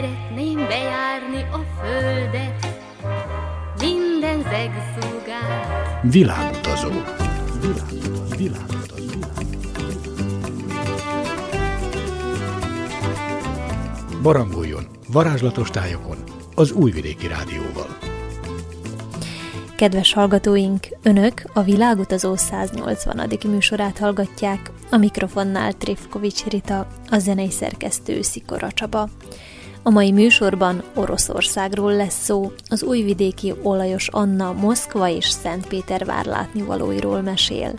Szeretném bejárni a földet, minden zegszúgát. Világutazó. Világutazó. Világutazó. Barangoljon varázslatos tájokon az Újvidéki Rádióval. Kedves hallgatóink, Önök a Világutazó 180. műsorát hallgatják, a mikrofonnál Trifkovics Rita, a zenei szerkesztő Szikora Csaba. A mai műsorban Oroszországról lesz szó, az újvidéki olajos Anna Moszkva és Szentpétervár látnivalóiról mesél.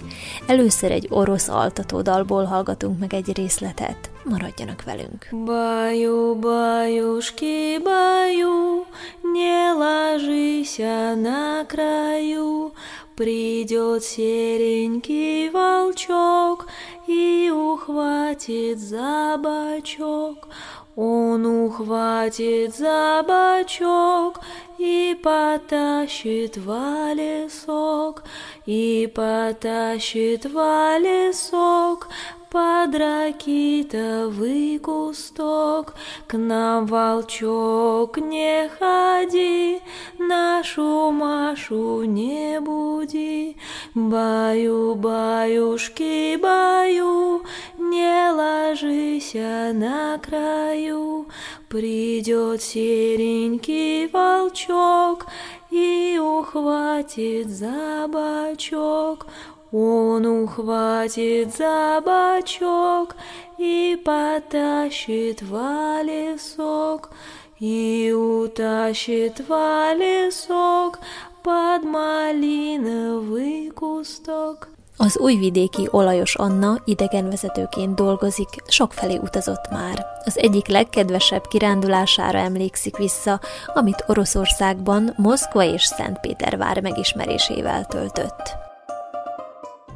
Először egy orosz altatódalból hallgatunk meg egy részletet. Maradjanak velünk. Баю, баюшки, баю, не ложися на краю, Придет серенький волчок и ухватит за бочок. Он ухватит за бочок и потащит в лесок, и потащит в лесок под ракитовый кусток. К нам, волчок, не ходи, нашу Машу не буди. Баю, баюшки, баю, не ложись на краю. Придет серенький волчок и ухватит за бочок. Он ухватит за бочок и потащит в лесок, и утащит в лесок под малиновый кусток. Az újvidéki olajos Anna idegenvezetőként dolgozik, sokfelé utazott már. Az egyik legkedvesebb kirándulására emlékszik vissza, amit Oroszországban Moszkva és Szentpétervár megismerésével töltött.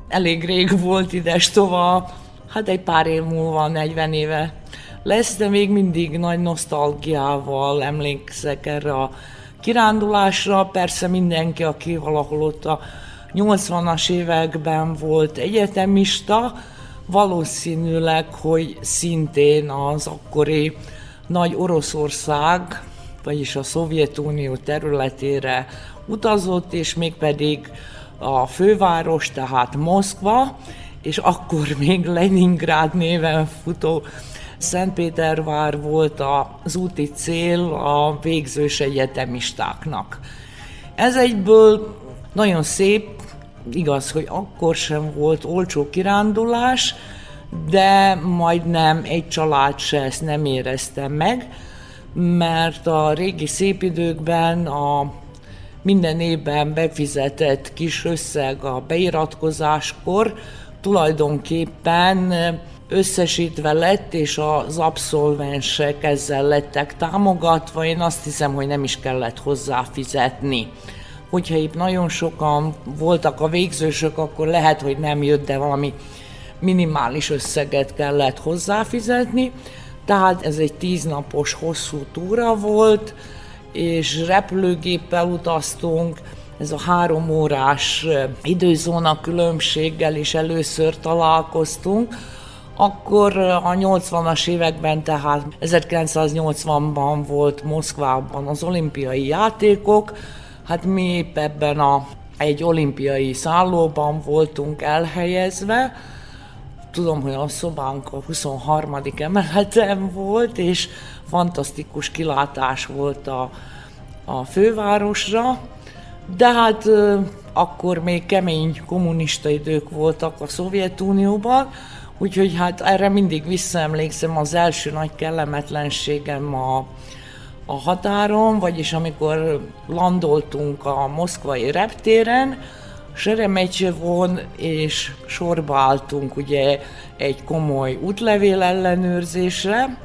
Elég rég volt ides tova, hát egy pár év múlva, 40 éve lesz, de még mindig nagy nosztalgiával emlékszek erre a kirándulásra. Persze mindenki, aki valahol ott a 80-as években volt egyetemista, valószínűleg, hogy szintén az akkori nagy Oroszország, vagyis a Szovjetunió területére utazott, és mégpedig a főváros, tehát Moszkva, és akkor még Leningrád néven futó Szentpétervár volt az úti cél a végzős egyetemistáknak. Ez egyből nagyon szép, igaz, hogy akkor sem volt olcsó kirándulás, de majdnem egy család se ezt nem érezte meg, mert a régi szép időkben a minden évben befizetett kis összeg a beiratkozáskor tulajdonképpen összesítve lett, és az abszolvensek ezzel lettek támogatva. Én azt hiszem, hogy nem is kellett hozzá fizetni. Hogyha itt nagyon sokan voltak a végzősök, akkor lehet, hogy nem jött, de valami minimális összeget kellett hozzáfizetni. Tehát ez egy tíznapos hosszú túra volt, és repülőgéppel utaztunk, ez a három órás időzóna különbséggel is először találkoztunk, akkor a 80-as években, tehát 1980-ban volt Moszkvában az olimpiai játékok, hát mi épp ebben a, egy olimpiai szállóban voltunk elhelyezve, tudom, hogy a szobánk a 23. emeleten volt, és fantasztikus kilátás volt a, a fővárosra, de hát akkor még kemény kommunista idők voltak a Szovjetunióban, úgyhogy hát erre mindig visszaemlékszem az első nagy kellemetlenségem a, a határon, vagyis amikor landoltunk a moszkvai reptéren, Seremetyevon, és sorba álltunk ugye egy komoly útlevél ellenőrzésre.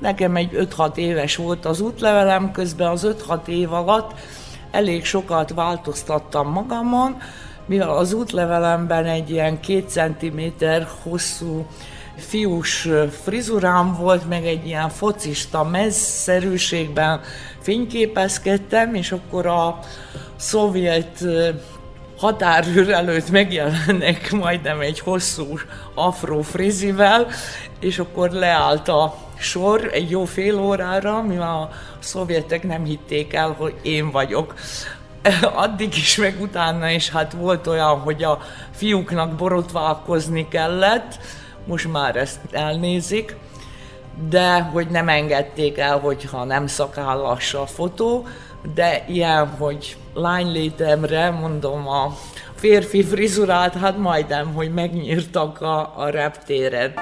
Nekem egy 5-6 éves volt az útlevelem, közben az 5-6 év alatt elég sokat változtattam magamon, mivel az útlevelemben egy ilyen két centiméter hosszú fiús frizurám volt, meg egy ilyen focista mezszerűségben fényképezkedtem, és akkor a szovjet határőr előtt megjelennek majdnem egy hosszú afro frizivel, és akkor leállt a sor egy jó fél órára, mivel a szovjetek nem hitték el, hogy én vagyok. Addig is, meg utána is, hát volt olyan, hogy a fiúknak borotválkozni kellett, most már ezt elnézik, de hogy nem engedték el, hogyha nem szakállas a fotó, de ilyen, hogy lánylétemre, mondom, a férfi frizurát, hát majdnem, hogy megnyírtak a, a reptéren.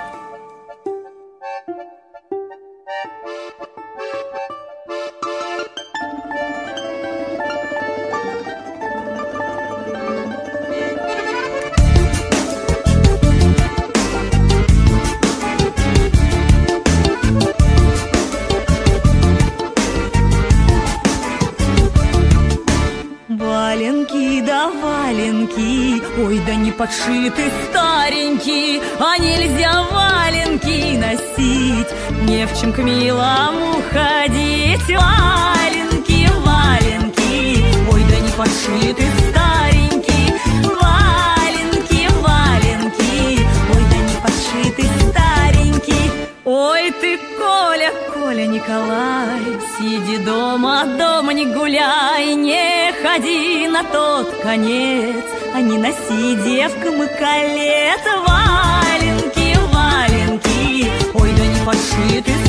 Подшиты старенький, а нельзя валенки носить, не в чем к милому ходить. Валенки, валенки, ой, да не подшиты старенький, валенки, валенки, ой, да не подшиты старенький. Ой, ты, Коля, Коля Николай, сиди дома, дома не гуляй, не ходи на тот конец, а носи девкам и колет Валенки, валенки, ой, да не подшиты старенькие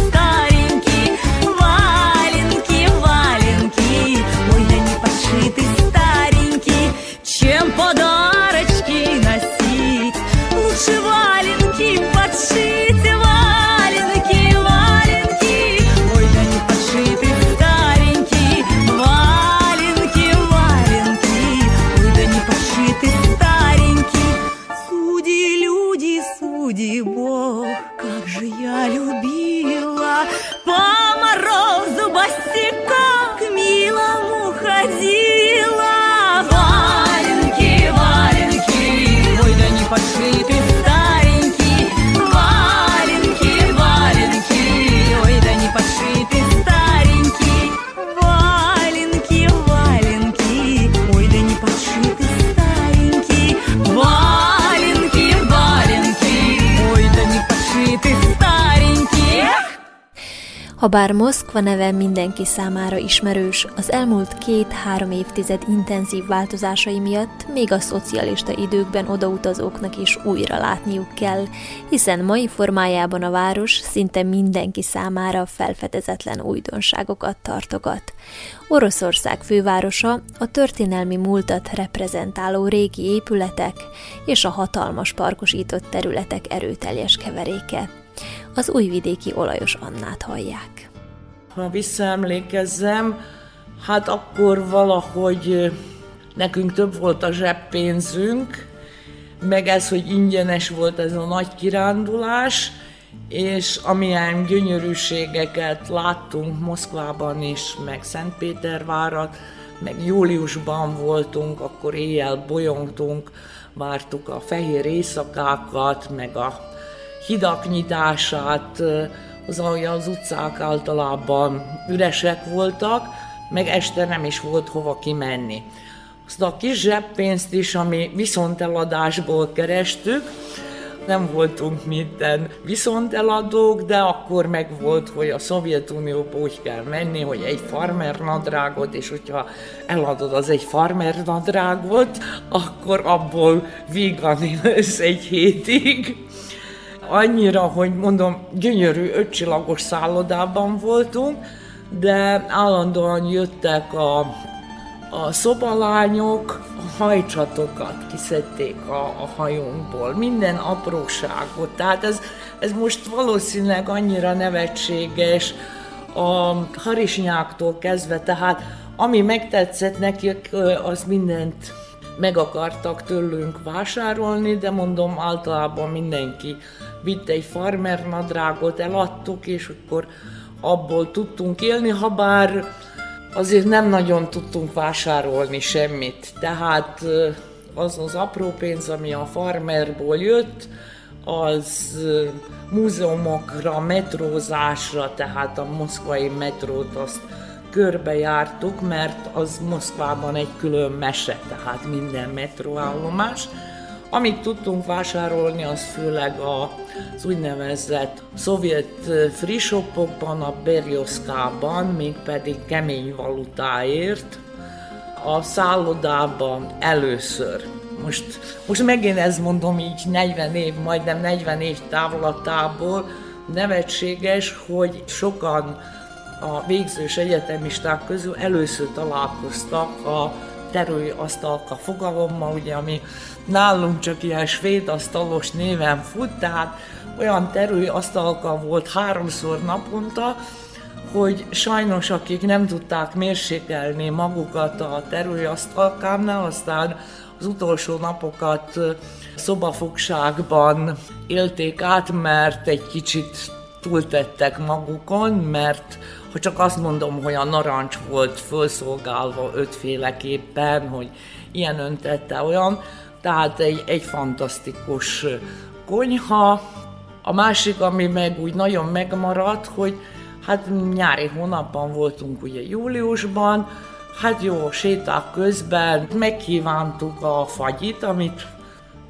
Habár Moszkva neve mindenki számára ismerős, az elmúlt két-három évtized intenzív változásai miatt még a szocialista időkben odautazóknak is újra látniuk kell, hiszen mai formájában a város szinte mindenki számára felfedezetlen újdonságokat tartogat. Oroszország fővárosa a történelmi múltat reprezentáló régi épületek és a hatalmas parkosított területek erőteljes keveréke az újvidéki olajos Annát hallják. Ha visszaemlékezzem, hát akkor valahogy nekünk több volt a zseppénzünk, meg ez, hogy ingyenes volt ez a nagy kirándulás, és amilyen gyönyörűségeket láttunk Moszkvában is, meg Szentpétervárat, meg júliusban voltunk, akkor éjjel bolyongtunk, vártuk a fehér éjszakákat, meg a hidak nyitását, az, az utcák általában üresek voltak, meg este nem is volt hova kimenni. Azt a kis zseppénzt is, ami viszonteladásból kerestük, nem voltunk minden viszonteladók, de akkor meg volt, hogy a Szovjetunióba úgy kell menni, hogy egy farmer nadrágot, és hogyha eladod az egy farmer nadrágot, akkor abból vígan egy hétig annyira, hogy mondom, gyönyörű ötcsillagos szállodában voltunk, de állandóan jöttek a, a szobalányok, a hajcsatokat kiszedték a, a hajónkból, minden apróságot. Tehát ez, ez most valószínűleg annyira nevetséges, a harisnyáktól kezdve, tehát ami megtetszett nekik, az mindent meg akartak tőlünk vásárolni, de mondom, általában mindenki vitt egy farmer nadrágot, eladtuk, és akkor abból tudtunk élni, ha bár azért nem nagyon tudtunk vásárolni semmit. Tehát az az apró pénz, ami a farmerból jött, az múzeumokra, metrózásra, tehát a moszkvai metrót azt körbejártuk, mert az Moszkvában egy külön mese, tehát minden metróállomás. Amit tudtunk vásárolni, az főleg az úgynevezett szovjet free shopokban, a Berioszkában, mégpedig kemény valutáért, a szállodában először. Most, most megint ezt mondom így 40 év, majdnem 40 év távlatából, nevetséges, hogy sokan a végzős egyetemisták közül először találkoztak a terői asztalka fogalommal, ugye, ami nálunk csak ilyen svéd asztalos néven fut, tehát olyan terői asztalka volt háromszor naponta, hogy sajnos akik nem tudták mérsékelni magukat a asztalkámnál, aztán az utolsó napokat szobafogságban élték át, mert egy kicsit túltettek magukon, mert ha csak azt mondom, hogy a narancs volt felszolgálva ötféleképpen, hogy ilyen öntette olyan, tehát egy, egy fantasztikus konyha. A másik, ami meg úgy nagyon megmaradt, hogy hát nyári hónapban voltunk ugye júliusban, hát jó, séták közben megkívántuk a fagyit, amit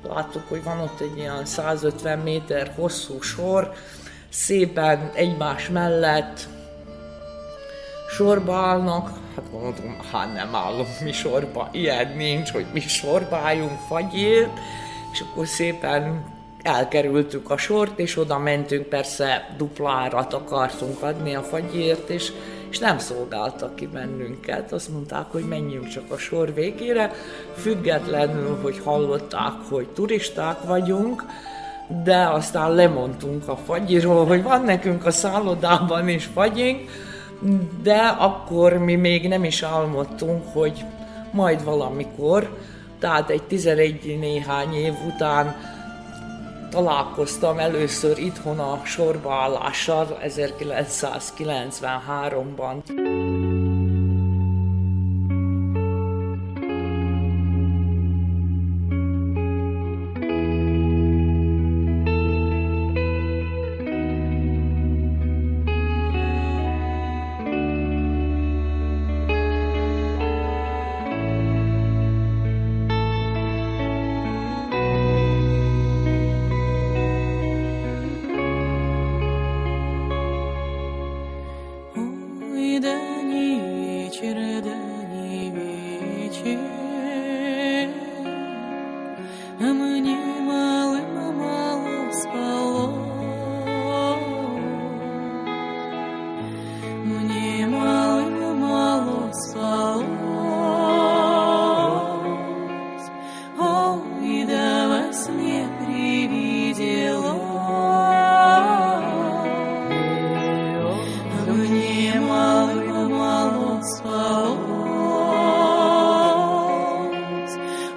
láttuk, hogy van ott egy ilyen 150 méter hosszú sor, szépen egymás mellett sorba állnak, hát mondom, hát nem állunk mi sorba, ilyen nincs, hogy mi sorba álljunk fagyért, és akkor szépen elkerültük a sort, és oda mentünk, persze duplárat akartunk adni a fagyért, és, és nem szolgáltak ki bennünket. Azt mondták, hogy menjünk csak a sor végére, függetlenül, hogy hallották, hogy turisták vagyunk, de aztán lemondtunk a fagyiról, hogy van nekünk a szállodában is fagyink, de akkor mi még nem is álmodtunk, hogy majd valamikor, tehát egy 11 néhány év után találkoztam először itthon a sorbaállással 1993-ban.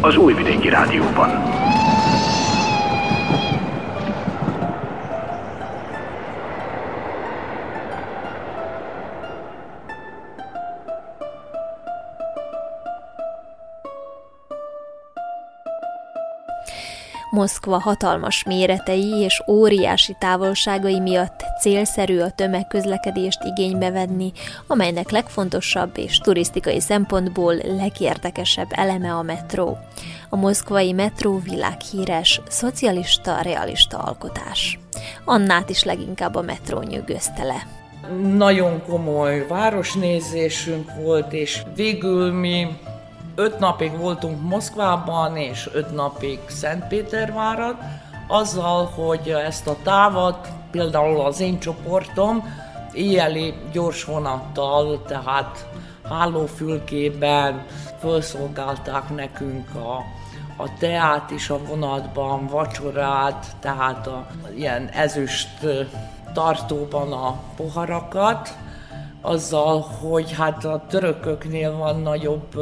az Újvidéki Rádióban. Moszkva hatalmas méretei és óriási távolságai miatt célszerű a tömegközlekedést igénybe venni, amelynek legfontosabb és turisztikai szempontból legérdekesebb eleme a metró. A moszkvai metró világhíres, szocialista-realista alkotás. Annát is leginkább a metró nyűgözte le nagyon komoly városnézésünk volt, és végül mi öt napig voltunk Moszkvában, és öt napig Szentpétervárat, azzal, hogy ezt a távat, például az én csoportom, éjjeli gyors vonattal, tehát hálófülkében felszolgálták nekünk a, a teát is a vonatban, vacsorát, tehát a ilyen ezüst tartóban a poharakat, azzal, hogy hát a törököknél van nagyobb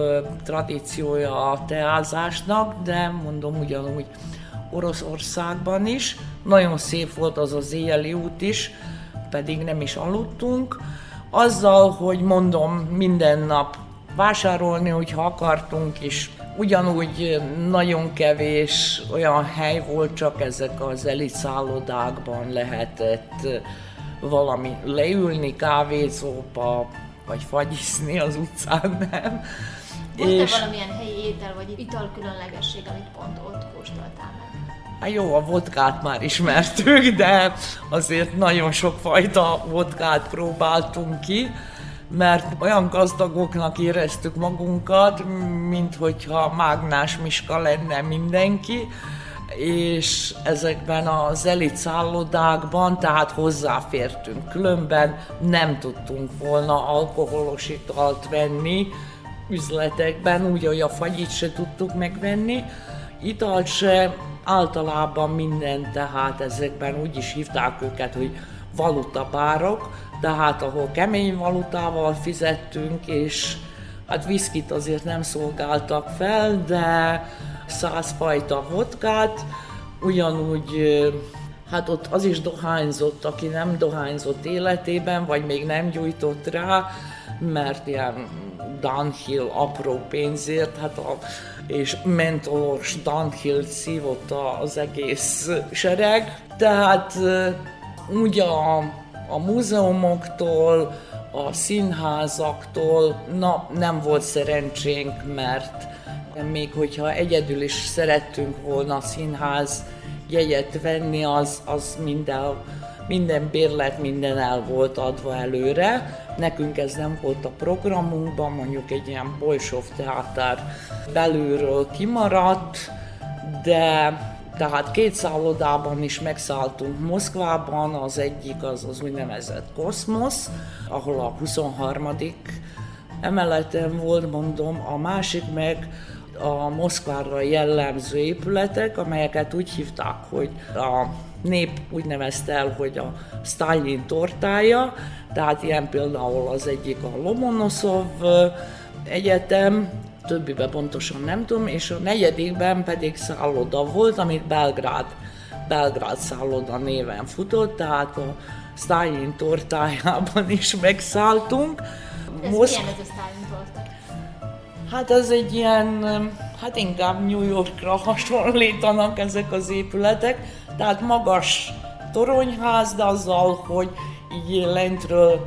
tradíciója a teázásnak, de mondom ugyanúgy Oroszországban is. Nagyon szép volt az az éjjeli út is, pedig nem is aludtunk. Azzal, hogy mondom, minden nap vásárolni, hogyha akartunk is. Ugyanúgy nagyon kevés olyan hely volt, csak ezek az elitszállodákban lehetett valami leülni kávézóba, vagy fagyizni az utcán, nem. Volt-e és... valamilyen helyi étel vagy ital különlegesség, amit pont ott kóstoltál meg? Hát jó, a vodkát már ismertük, de azért nagyon sok fajta vodkát próbáltunk ki, mert olyan gazdagoknak éreztük magunkat, mint hogyha mágnás miska lenne mindenki, és ezekben az elit szállodákban, tehát hozzáfértünk. Különben nem tudtunk volna alkoholos italt venni üzletekben, úgy, hogy a fagyit se tudtuk megvenni, italt se, általában minden, tehát ezekben úgy is hívták őket, hogy valutabárok, tehát ahol kemény valutával fizettünk, és hát viszkit azért nem szolgáltak fel, de száz fajta vodkát, ugyanúgy hát ott az is dohányzott, aki nem dohányzott életében, vagy még nem gyújtott rá, mert ilyen Dunhill apró pénzért, hát a, és mentolos Dunhill szívott az egész sereg. Tehát úgy a, a múzeumoktól, a színházaktól, na nem volt szerencsénk, mert még hogyha egyedül is szerettünk volna színház jegyet venni, az, az minden, minden bérlet, minden el volt adva előre. Nekünk ez nem volt a programunkban, mondjuk egy ilyen Bolsov teátár belülről kimaradt, de tehát két szállodában is megszálltunk Moszkvában, az egyik az az úgynevezett Kosmos, ahol a 23. emeleten volt, mondom, a másik meg a Moszkvára jellemző épületek, amelyeket úgy hívták, hogy a nép úgy nevezte el, hogy a Stalin tortája, tehát ilyen például az egyik a Lomonoszov egyetem, többiben pontosan nem tudom, és a negyedikben pedig szálloda volt, amit Belgrád, Belgrád szálloda néven futott, tehát a Stalin tortájában is megszálltunk. Ez Moszk... milyen ez a Stalin? Hát ez egy ilyen, hát inkább New Yorkra hasonlítanak ezek az épületek, tehát magas toronyház, de azzal, hogy így lentről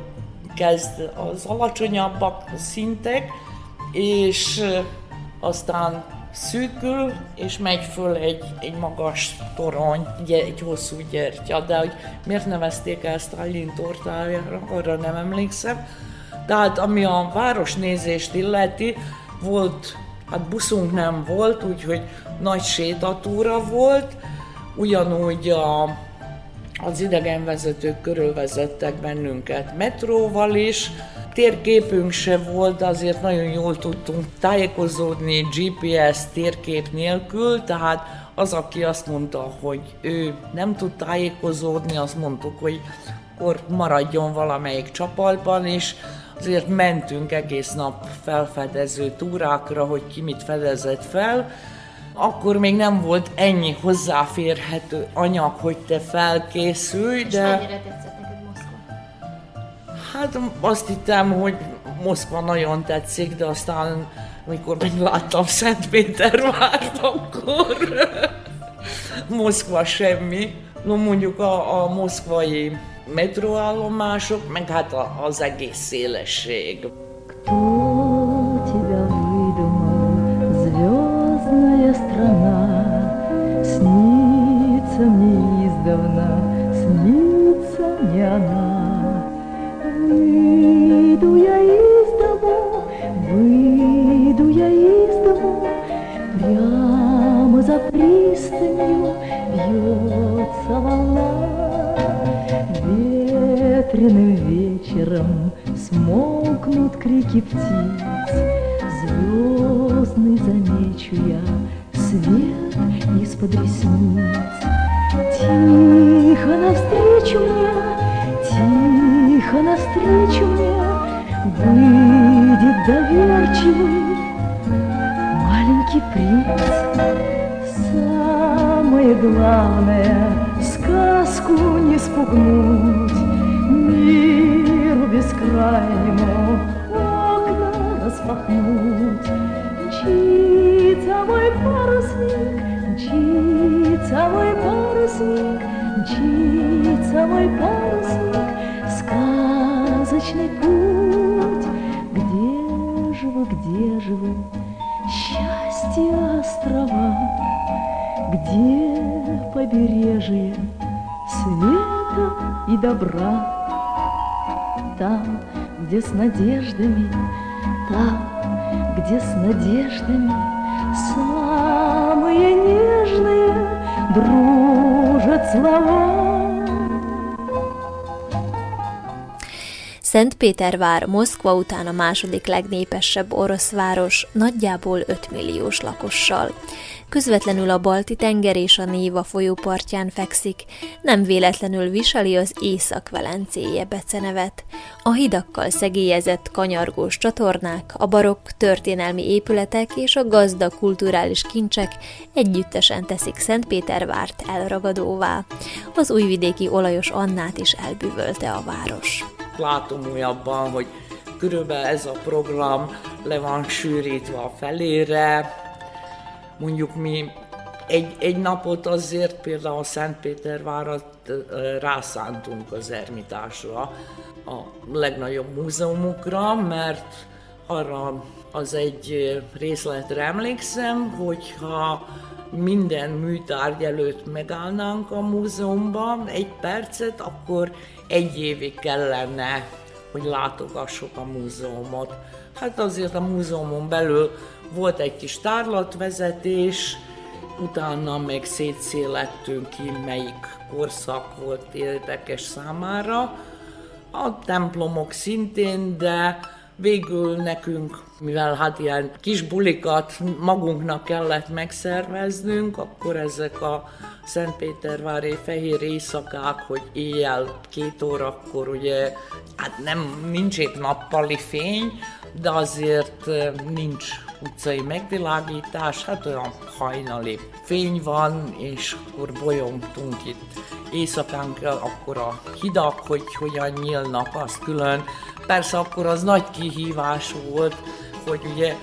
kezd az alacsonyabbak szintek, és aztán szűkül, és megy föl egy, egy magas torony, egy, egy hosszú gyertya, de hogy miért nevezték el Stalin tortájára, arra nem emlékszem. Tehát ami a városnézést illeti, volt, hát buszunk nem volt, úgyhogy nagy sétatúra volt, ugyanúgy a, az idegenvezetők körülvezettek bennünket metróval is, térképünk se volt, de azért nagyon jól tudtunk tájékozódni GPS térkép nélkül, tehát az, aki azt mondta, hogy ő nem tud tájékozódni, azt mondtuk, hogy akkor maradjon valamelyik csapatban, és azért mentünk egész nap felfedező túrákra, hogy ki mit fedezett fel. Akkor még nem volt ennyi hozzáférhető anyag, hogy te felkészülj, de... És mennyire tetszett neked Moszkva? Hát azt hittem, hogy Moszkva nagyon tetszik, de aztán amikor megláttam Szentpétervárt, akkor Moszkva semmi. No mondjuk a, a moszkvai metróállomások, meg hát az egész szélesség. Mm. Мчится мой парусник, сказочный путь. Где же вы, где же вы, счастье острова, где побережье света и добра? Там, где с надеждами, там, где с надеждами самые нежные слова. Szentpétervár Moszkva után a második legnépesebb orosz város, nagyjából 5 milliós lakossal. Közvetlenül a Balti-tenger és a Néva folyó partján fekszik, nem véletlenül viseli az Észak-Velencéje becenevet. A hidakkal szegélyezett kanyargós csatornák, a barokk történelmi épületek és a gazda kulturális kincsek együttesen teszik Szentpétervárt elragadóvá. Az újvidéki olajos Annát is elbűvölte a város látom újabban, hogy körülbelül ez a program le van sűrítve a felére. Mondjuk mi egy, egy napot azért például Szentpétervárat rászántunk az Ermitásra, a legnagyobb múzeumukra, mert arra az egy részletre emlékszem, hogyha minden műtárgy előtt megállnánk a múzeumban egy percet, akkor egy évig kellene, hogy látogassuk a múzeumot. Hát azért a múzeumon belül volt egy kis tárlatvezetés, utána még szétszélettünk ki, melyik korszak volt érdekes számára. A templomok szintén, de végül nekünk, mivel hát ilyen kis bulikat magunknak kellett megszerveznünk, akkor ezek a Szentpétervári fehér éjszakák, hogy éjjel két órakor ugye, hát nem, nincs épp nappali fény, de azért nincs utcai megvilágítás, hát olyan hajnali fény van, és akkor bolyongtunk itt éjszakánk, akkor a hidak, hogy hogyan nyílnak, az külön. Persze akkor az nagy kihívás volt, hogy ugye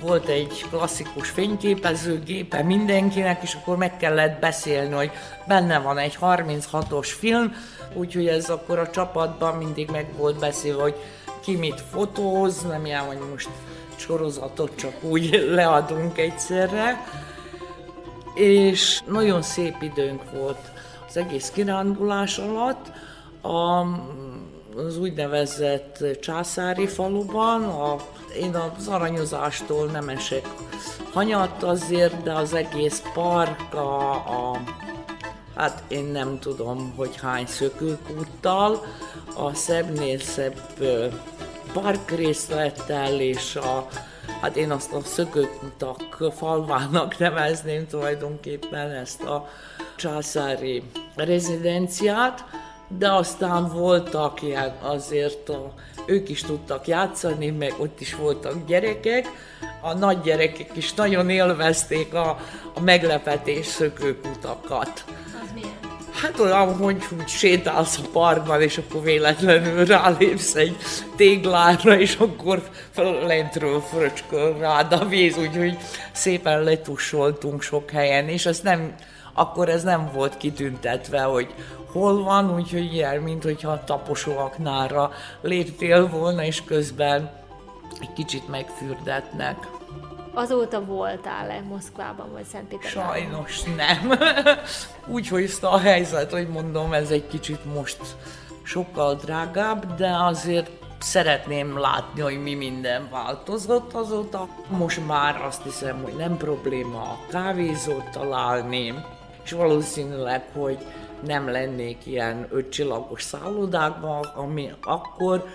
volt egy klasszikus fényképezőgépe mindenkinek, és akkor meg kellett beszélni, hogy benne van egy 36-os film, úgyhogy ez akkor a csapatban mindig meg volt beszélve, hogy ki mit fotóz, nem ilyen, hogy most sorozatot csak úgy leadunk egyszerre. És nagyon szép időnk volt az egész kirándulás alatt. A, az úgynevezett császári faluban, a, én az aranyozástól nem esek hanyat azért, de az egész park, a, a hát én nem tudom, hogy hány szökőkúttal, a szebbnél szebb parkrészlettel és a, hát én azt a szökőkutak falvának nevezném tulajdonképpen ezt a császári rezidenciát, de aztán voltak ilyen azért, a, ők is tudtak játszani, meg ott is voltak gyerekek. A nagy gyerekek is nagyon élvezték a, a meglepetés szökőkutakat. Hát olyan, hogy úgy sétálsz a parkban, és akkor véletlenül rálépsz egy téglára, és akkor lentről fröcsköl rád a víz, úgyhogy szépen letussoltunk sok helyen, és ez nem, akkor ez nem volt kitüntetve, hogy hol van, úgyhogy ilyen, mint hogyha taposóaknára léptél volna, és közben egy kicsit megfürdetnek. Azóta voltál-e Moszkvában vagy Szentpétervárban? Sajnos nem. Úgy hozta a helyzet, hogy mondom, ez egy kicsit most sokkal drágább, de azért szeretném látni, hogy mi minden változott azóta. Most már azt hiszem, hogy nem probléma a kávézót találni, és valószínűleg, hogy nem lennék ilyen ötcsillagos szállodákban, ami akkor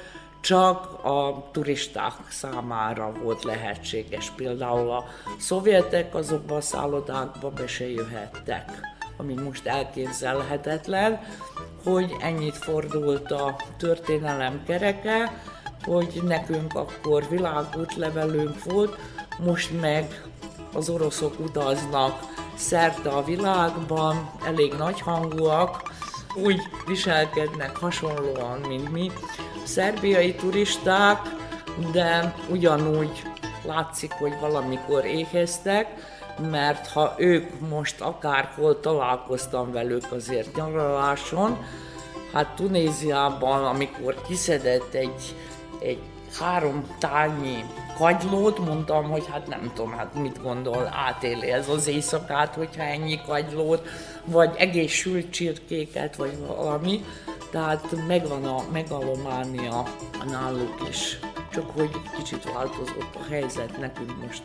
csak a turisták számára volt lehetséges. Például a szovjetek azokban a szállodákba be se jöhettek, ami most elképzelhetetlen, hogy ennyit fordult a történelem kereke, hogy nekünk akkor világútlevelünk volt, most meg az oroszok utaznak szerte a világban, elég nagyhangúak, úgy viselkednek hasonlóan, mint mi, szerbiai turisták, de ugyanúgy látszik, hogy valamikor éheztek, mert ha ők most akárhol találkoztam velük azért nyaraláson, hát Tunéziában, amikor kiszedett egy, egy három tányi kagylót, mondtam, hogy hát nem tudom, hát mit gondol, átéli ez az éjszakát, hogyha ennyi kagylót, vagy egész sült csirkéket, vagy valami. Tehát megvan a megalománia náluk is. Csak hogy kicsit változott a helyzet, nekünk most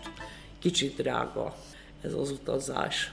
kicsit drága ez az utazás.